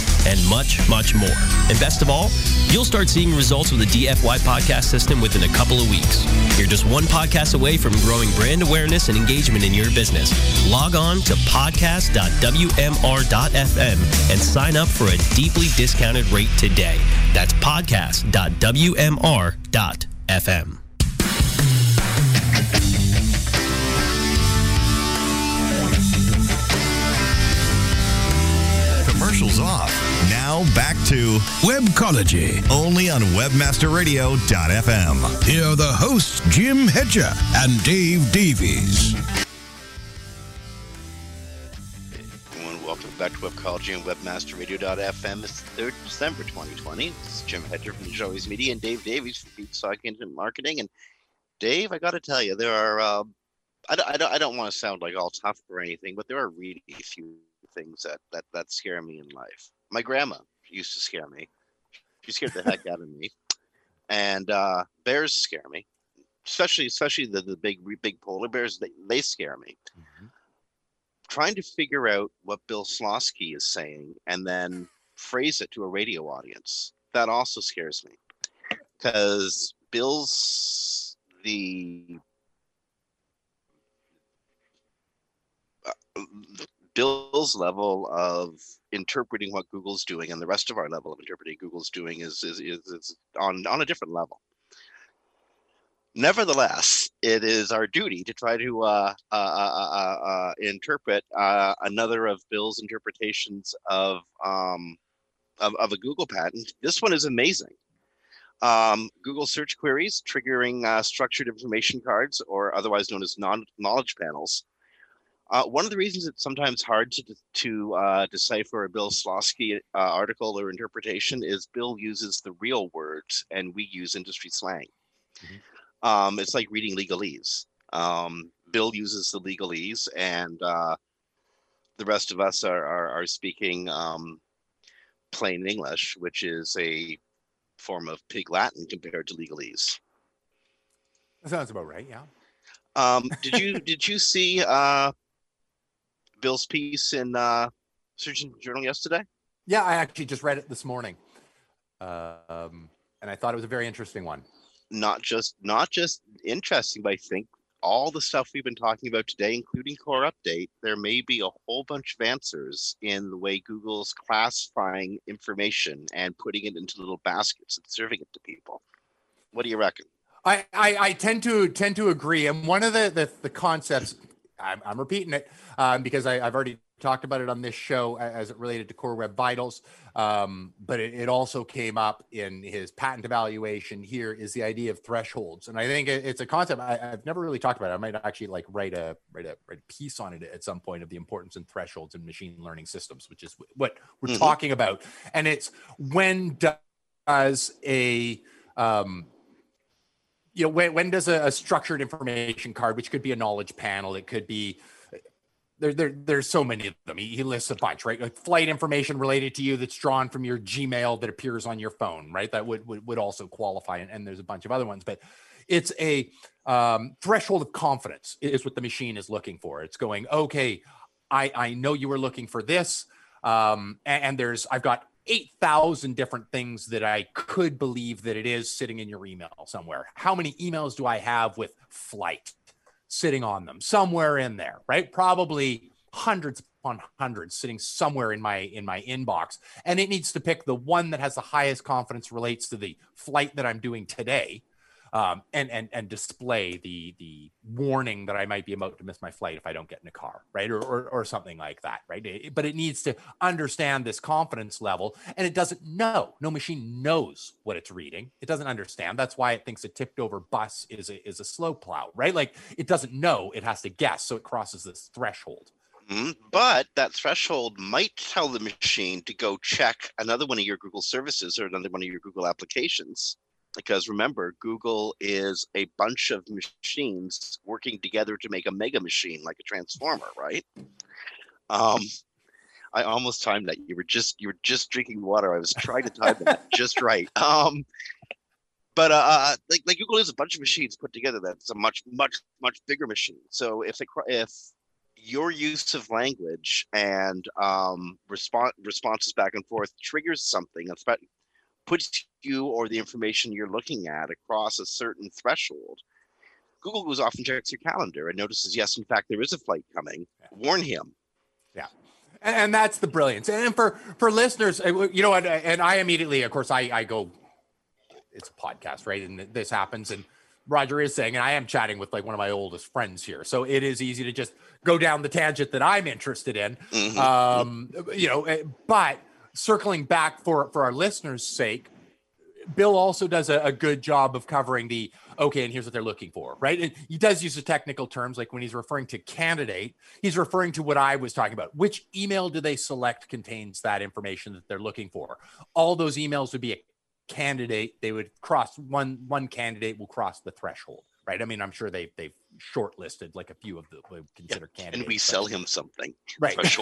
and much, much more. And best of all, you'll start seeing results with the DFY podcast system within a couple of weeks. You're just one podcast away from growing brand awareness and engagement in your business. Log on to podcast.wmr.fm and sign up for a deeply discounted rate today. That's podcast.wmr.fm. commercials off. Back to Webcology. only on webmasterradio.fm. Here are the hosts, Jim Hedger and Dave Davies. Welcome back to Webcology and WebmasterRadio.fm. It's the 3rd December 2020. This is Jim Hedger from Joey's Media and Dave Davies from Beanstalk Internet Marketing. And Dave, I got to tell you, there are, uh, I, don't, I, I don't want to sound like all tough or anything, but there are really few things that, that, that scare me in life. My grandma used to scare me. She scared the heck out of me. And uh, bears scare me, especially especially the, the big big polar bears. They, they scare me trying to figure out what Bill Slawski is saying and then phrase it to a radio audience. That also scares me because Bill's the uh, Bill's level of interpreting what Google's doing and the rest of our level of interpreting Google's doing is is, is, is on on a different level. Nevertheless, it is our duty to try to uh, uh, uh, uh, uh, interpret uh, another of Bill's interpretations of, um, of of a Google patent. This one is amazing. Um, Google search queries triggering uh, structured information cards, or otherwise known as non knowledge panels. Uh, one of the reasons it's sometimes hard to to uh, decipher a Bill Slawski uh, article or interpretation is Bill uses the real words and we use industry slang. Um, it's like reading legalese. Um, Bill uses the legalese, and uh, the rest of us are are, are speaking um, plain English, which is a form of Pig Latin compared to legalese. That sounds about right. Yeah. Um, did you did you see uh, Bill's piece in uh, Search Engine Journal yesterday? Yeah, I actually just read it this morning, um, and I thought it was a very interesting one. Not just not just interesting, but I think all the stuff we've been talking about today, including Core Update, there may be a whole bunch of answers in the way Google's classifying information and putting it into little baskets and serving it to people. What do you reckon? I, I, I tend to tend to agree, and one of the the, the concepts I'm, I'm repeating it um, because I, I've already talked about it on this show as it related to Core Web Vitals, um, but it, it also came up in his patent evaluation. Here is the idea of thresholds, and I think it- it's a concept I, I've never really talked about. I might actually like write a write a write a piece on it at some point of the importance and thresholds in machine learning systems, which is what we're Mhm. talking about, and it's when does a um, you know when, when does a, a structured information card which could be a knowledge panel it could be there, there there's so many of them. He, he lists a bunch right? Like flight information related to you that's drawn from your gmail that appears on your phone right? That would would, would also qualify and, and there's a bunch of other ones but it's a um, threshold of confidence is what the machine is looking for. It's going okay i i know you were looking for this um, and, and there's i've got 8,000 different things that I could believe that it is sitting in your email somewhere. How many emails do I have with flight sitting on them? Somewhere in there, right? Probably hundreds upon hundreds sitting somewhere in my in my inbox. And it needs to pick the one that has the highest confidence relates to the flight that I'm doing today. Um, and and and display the the warning that I might be about to miss my flight if I don't get in a car, right, or or, or something like that, right? It- but it needs to understand this confidence level, and it doesn't know. No machine knows what it's reading. It doesn't understand. That's why it thinks a tipped over bus is a is a slow plow, right? Like it doesn't know. It has to guess, so it crosses this threshold. Mhm. But that threshold might tell the machine to go check another one of your Google services or another one of your Google applications. Because remember, Google is a bunch of machines working together to make a mega machine like a transformer, right? Um, I almost timed that. You were just you were just drinking water. I was trying to time that just right. Um, but uh, uh, like like Google is a bunch of machines put together. That's a much much much bigger machine. So if they if your use of language and um, response responses back and forth triggers something, puts you or the information you're looking at across a certain threshold. Google goes off and checks your calendar and notices, yes, in fact, there is a flight coming. Warn him. Yeah. And, and that's the brilliance. And for for listeners, uh, you know what? And I immediately, of course, I I go. It's a podcast, right? And this happens, and Roger is saying, and I am chatting with like one of my oldest friends here, so it is easy to just go down the tangent that I'm interested in. Mhm. Um, you know, eh, but circling back for for our listeners' sake, Bill also does a, a, good job of covering the okay, and here's what they're looking for, right? And he does use the technical terms, like when he's referring to candidate, he's referring to what I was talking about. Which email do they select contains that information that they're looking for? All those emails would be a candidate. They would cross one one candidate will cross the threshold right? I mean, I'm sure they they've shortlisted like a few of the consider yeah, candidates. And we sell him something, right?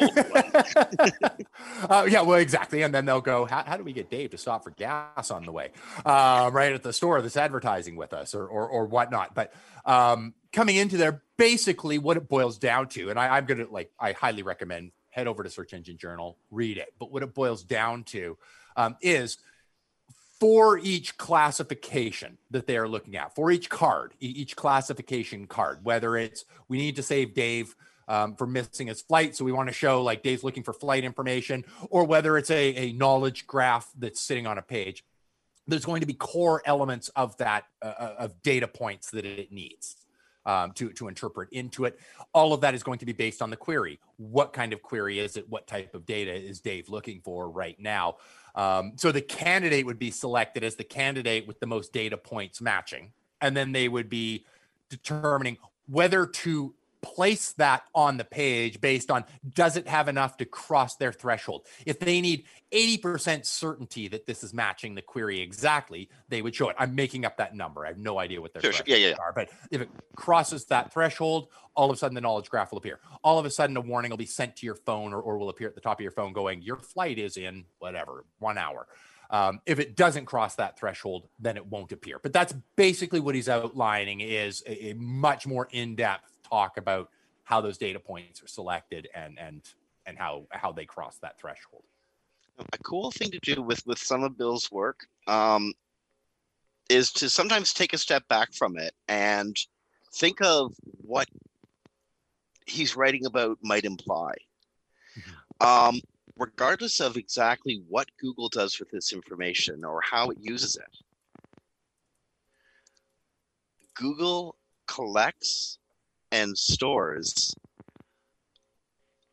uh, yeah, well, exactly. And then they'll go, how, how, do we get Dave to stop for gas on the way, uh, right at the store that's advertising with us, or or, or whatnot? But um, coming into there, basically, what it boils down to, and I, I'm gonna like, I highly recommend head over to Search Engine Journal, read it. But what it boils down to um, is for each classification that they are looking at, for each card, each classification card, whether it's we need to save Dave um, for missing his flight. So we want to show like Dave's looking for flight information, or whether it's a, a knowledge graph that's sitting on a page. There's going to be core elements of that, uh, uh of data points that it needs. Um, to, to interpret into it. All of that is going to be based on the query. What kind of query is it? What type of data is Dave looking for right now? Um, so the candidate would be selected as the candidate with the most data points matching. And then they would be determining whether to place that on the page based on does it have enough to cross their threshold. If they need 80% certainty that this is matching the query exactly, they would show it. I'm making up that number. I have no idea what their sure, yeah, yeah. are. But if it crosses that threshold, all of a sudden the knowledge graph will appear. All of a sudden a warning will be sent to your phone or, or will appear at the top of your phone going, your flight is in whatever, one hour. Um, if it doesn't cross that threshold, then it won't appear. But that's basically what he's outlining is a, a much more in-depth talk about how those data points are selected and and and how how they cross that threshold. A cool thing to do with with some of Bill's work um, is to sometimes take a step back from it and think of what he's writing about might imply. Mm-hmm. Um, regardless of exactly what Google does with this information or how it uses it, Google collects and stores.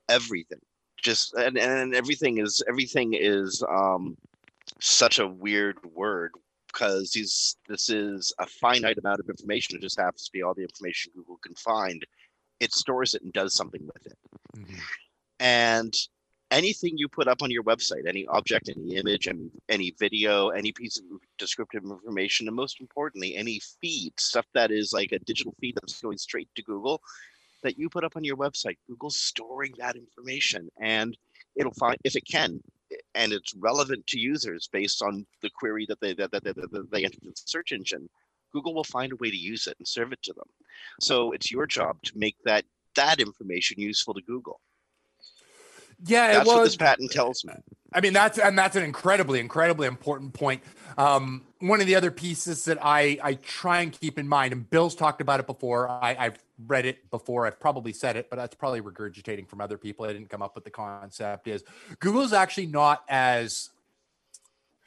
Everything. Just and, and everything is everything is um such a weird word because these this is a finite amount of information. It just happens to be all the information google can find. It stores it and does something with it. Mm-hmm. and anything you put up on your website any object any image any, any video any piece of descriptive information and most importantly any feed stuff that is like a digital feed that's going straight to google that you put up on your website. Google's storing that information and it'll find if it can and it's relevant to users based on the query that they that, that, that, that they entered in the search engine google will find a way to use it and serve it to them. So it's your job to make that that information useful to google yeah, that's what this patent tells me. I mean, that's and that's an incredibly, incredibly important point. Um, one of the other pieces that I I try and keep in mind, and Bill's talked about it before. I, I've read it before. I've probably said it, but that's probably regurgitating from other people. I didn't come up with the concept. Is Google's actually not as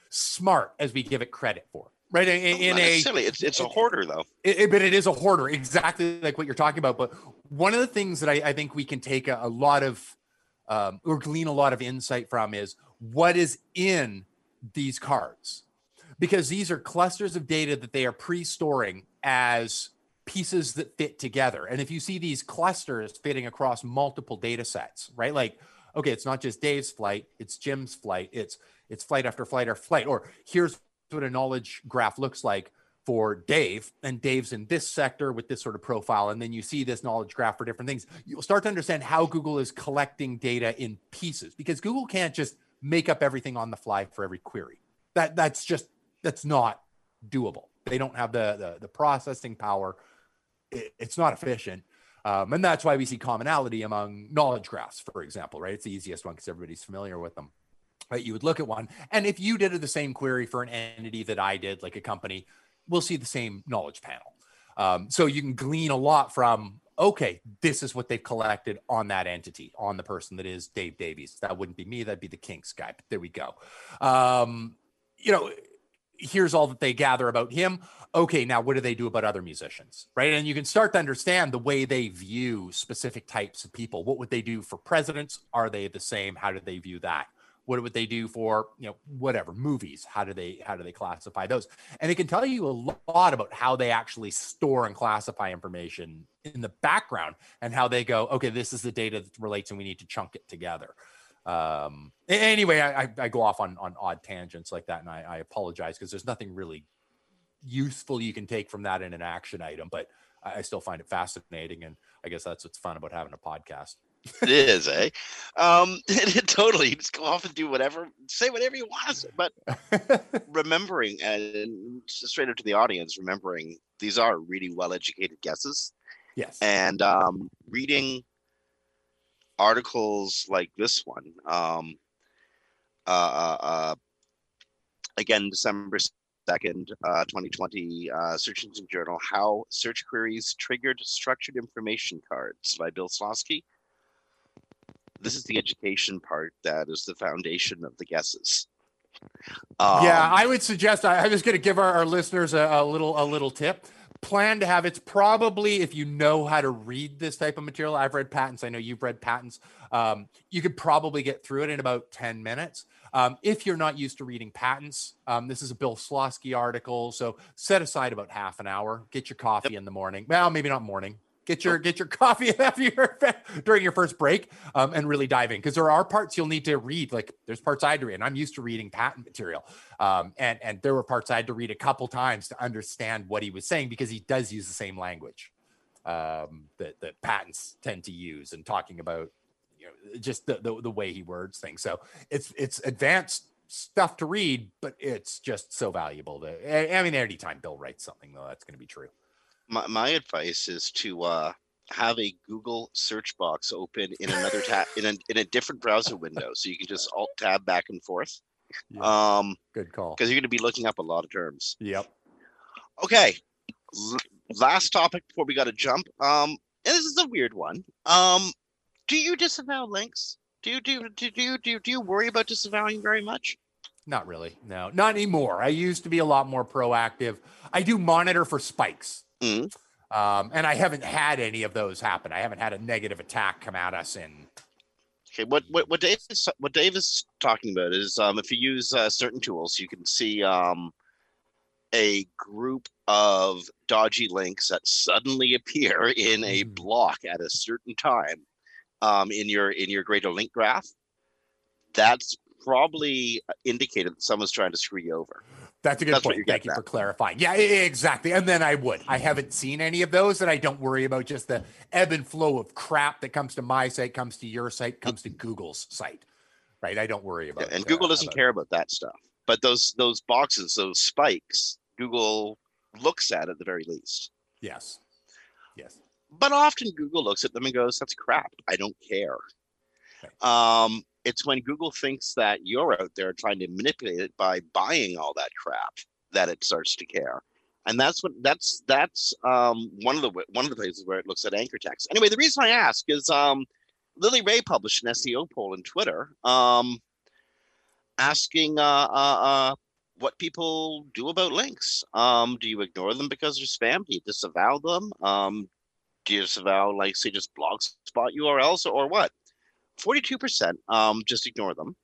smart as we give it credit for right in, in a silly it's, it's a hoarder though it, but it is a hoarder exactly like what you're talking about but one of the things that i, I think we can take a, a lot of um, or glean a lot of insight from is what is in these cards. Because these are clusters of data that they are pre-storing as pieces that fit together. And if you see these clusters fitting across multiple data sets right? Like okay it's not just dave's flight it's jim's flight it's it's flight after flight after flight or here's what a knowledge graph looks like for Dave, and Dave's in this sector with this sort of profile, and then you see this knowledge graph for different things, you'll start to understand how Google is collecting data in pieces because Google can't just make up everything on the fly for every query. That that's just that's not doable. They don't have the the, the processing power. It, it's not efficient. Um, and that's why we see commonality among knowledge graphs, for example, right? It's the easiest one because everybody's familiar with them. Right? You would look at one, and if you did the same query for an entity that I did, like a company, we'll see the same knowledge panel. Um, so you can glean a lot from, okay, this is what they've collected on that entity, on the person that is Dave Davies. That wouldn't be me, that'd be the Kinks guy. But there we go. Um, you know, here's all that they gather about him. Okay, now what do they do about other musicians? Right. And you can start to understand the way they view specific types of people. What would they do for presidents? Are they the same? How do they view that? What would they do for you know whatever movies? How do they how do they classify those? And it can tell you a lot about how they actually store and classify information in the background and how they go okay this is the data that relates and we need to chunk it together. Um anyway i i, go off on on odd tangents like that and i, I apologize because there's nothing really useful you can take from that in an action item but I still find it fascinating and i guess that's what's fun about having a podcast it is, eh? Um, totally. Just go off and do whatever, say whatever you want. But remembering, and straight up to the audience, remembering these are really well-educated guesses. Yes. And um, reading articles like this one, um, uh, uh, uh again, December 2nd, uh, 2020, uh, Search Engine Journal, How Search Queries Triggered Structured Information Cards by Bill Slawski this is the education part that is the foundation of the guesses. Um, yeah, I would suggest. I, I was going to give our, our listeners a, a, little a little tip. Plan to have it's probably if you know how to read this type of material. I've read patents. I know you've read patents. Um, you could probably get through it in about ten minutes. Um, if you're not used to reading patents, um, this is a Bill Slawski article, so set aside about half an hour. Get your coffee yep. in the morning. Well, maybe not morning get your get your coffee after your during your first break um, and really dive in. Because there are parts you'll need to read like there's parts i had to read and i'm used to reading patent material. Um, and and there were parts i had to read a couple times to understand what he was saying because he does use the same language um, that that patents tend to use and talking about you know just the, the the way he words things. So it's it's advanced stuff to read but it's just so valuable to i mean anytime bill writes something though that's going to be true my, my advice is to uh, have a Google search box open in another tab in a, in a different browser window, so you can just alt tab back and forth. Yeah. Um, Good call. Because you're going to be looking up a lot of terms. Yep. Okay. L- last topic before we got to jump. Um, and this is a weird one. Um, do you disavow links? Do you do do do do do you worry about disavowing very much? Not really. No, not anymore. I used to be a lot more proactive. I do monitor for spikes. Mm. Um, and I haven't had any of those happen. I haven't had a negative attack come at us in. Okay, what what what Dave is what Dave is talking about is um, if you use uh, certain tools, you can see um, a group of dodgy links that suddenly appear in a mm. block at a certain time um, in your in your greater link graph. That's probably indicated that someone's trying to screw you over. That's a good That's point. Thank you for clarifying. Yeah, exactly. And then I would. I haven't seen any of those, and I don't worry about just the ebb and flow of crap that comes to my site, comes to your site, comes to Google's site. Right. I don't worry about. Yeah, and Google doesn't about care about that stuff. But those those boxes, those spikes, Google looks at at the very least. Yes. Yes. But often Google looks at them and goes, "That's crap. I don't care." Um, it's when Google thinks that you're out there trying to manipulate it by buying all that crap that it starts to care. And that's what that's that's um, one of the one of the places where it looks at anchor text. Anyway, the reason I ask is um, Lily Ray published an SEO poll in Twitter um, asking uh, uh, uh, what people do about links. Um, do you ignore them because they're spam? Do you disavow them? Um, do you disavow, like, say, just blogspot URLs or what? 42% um, just ignore them.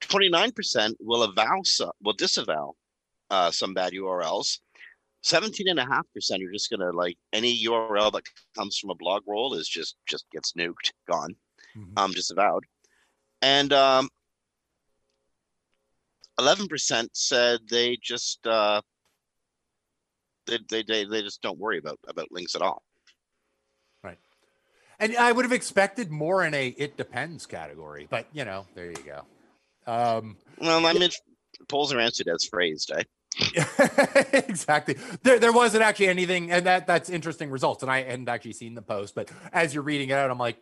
29% will avow some, will disavow uh, some bad URLs. 17.5% are just going to like any URL that comes from a blog roll is just just gets nuked, gone, mm-hmm. um, disavowed. And um, 11% said they just uh, they, they, they, they just don't worry about about links at all. And I would have expected more in a it depends category, but you know, there you go. Um, well, I mean, polls are answered as phrased, eh? exactly. There, there wasn't actually anything, and that that's interesting results. And I hadn't actually seen the post, but as you're reading it out, I'm like,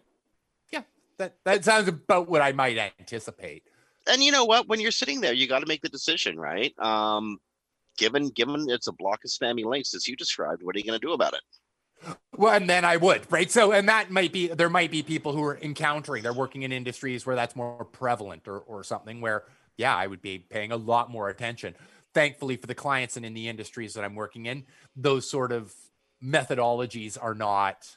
yeah, that that sounds about what I might anticipate. And you know what? When you're sitting there, you got to make the decision, right? Um, given given it's a block of spammy links as you described, what are you going to do about it? Well, and then I would, right? So, and that might be, there might be people who are encountering, they're working in industries where that's more prevalent or, or something where, yeah, I would be paying a lot more attention. Thankfully, for the clients and in the industries that I'm working in, those sort of methodologies are not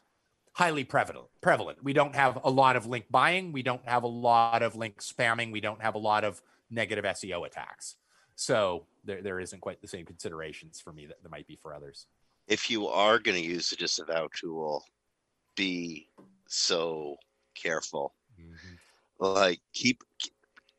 highly prevalent. Prevalent. We don't have a lot of link buying. We don't have a lot of link spamming. We don't have a lot of negative SEO attacks. So there, there isn't quite the same considerations for me that there might be for others. If you are going to use the disavow tool, be so careful. Mm-hmm. Like keep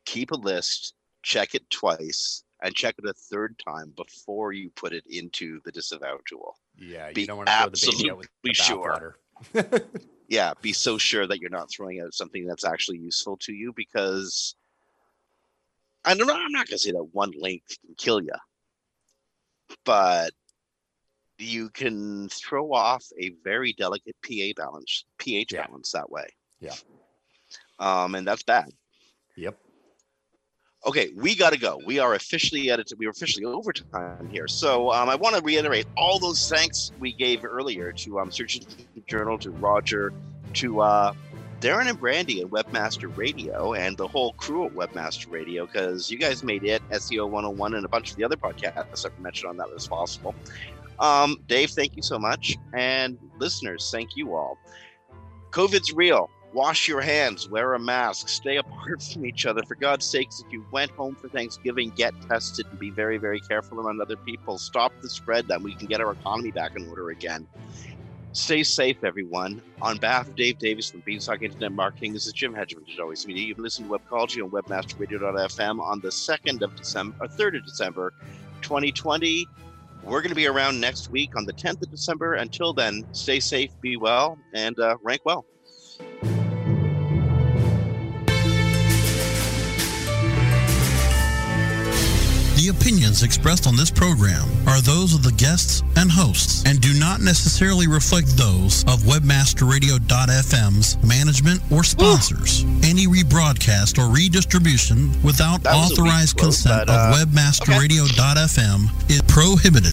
keep a list, check it twice, and check it a third time before you put it into the disavow tool. Yeah, Be you don't want to throw the baby out with the absolutely sure. Yeah, be so sure that you're not throwing out something that's actually useful to you because I don't know. I'm not going to say that one link can kill you, but you can throw off a very delicate PA balance, pH Yeah. balance that way. Yeah. Um, and that's bad. Yep. Okay, we got to go. We are officially at it. We are officially overtime here. So um, I want to reiterate all those thanks we gave earlier to um, Search Engine Journal, to Roger, to uh, Darren and Brandy at Webmaster Radio, and the whole crew at Webmaster Radio, because you guys made it SEO 101 and a bunch of the other podcasts I've mentioned on that as possible. Um, Dave, thank you so much. And listeners, thank you all. COVID's real. Wash your hands, wear a mask, stay apart from each other. For God's sakes, if you went home for Thanksgiving, get tested and be very, very careful around other people. Stop the spread, then we can get our economy back in order again. Stay safe, everyone. On behalf of Dave Davies from Beanstalk Internet Marketing, this is Jim Hedgeman, as always. Media. You can listen to Webcology on webmasterradio.fm on the 2nd of December, or 3rd of December, 2020. We're going to be around next week on the 10th of December. Until then, stay safe, be well, and uh, rank well. The opinions expressed on this program are those of the guests and hosts and do not necessarily reflect those of webmasterradio.fm's management or sponsors. Any rebroadcast or redistribution without That was a weak authorized quote, consent but, uh, of webmasterradio.fm is prohibited.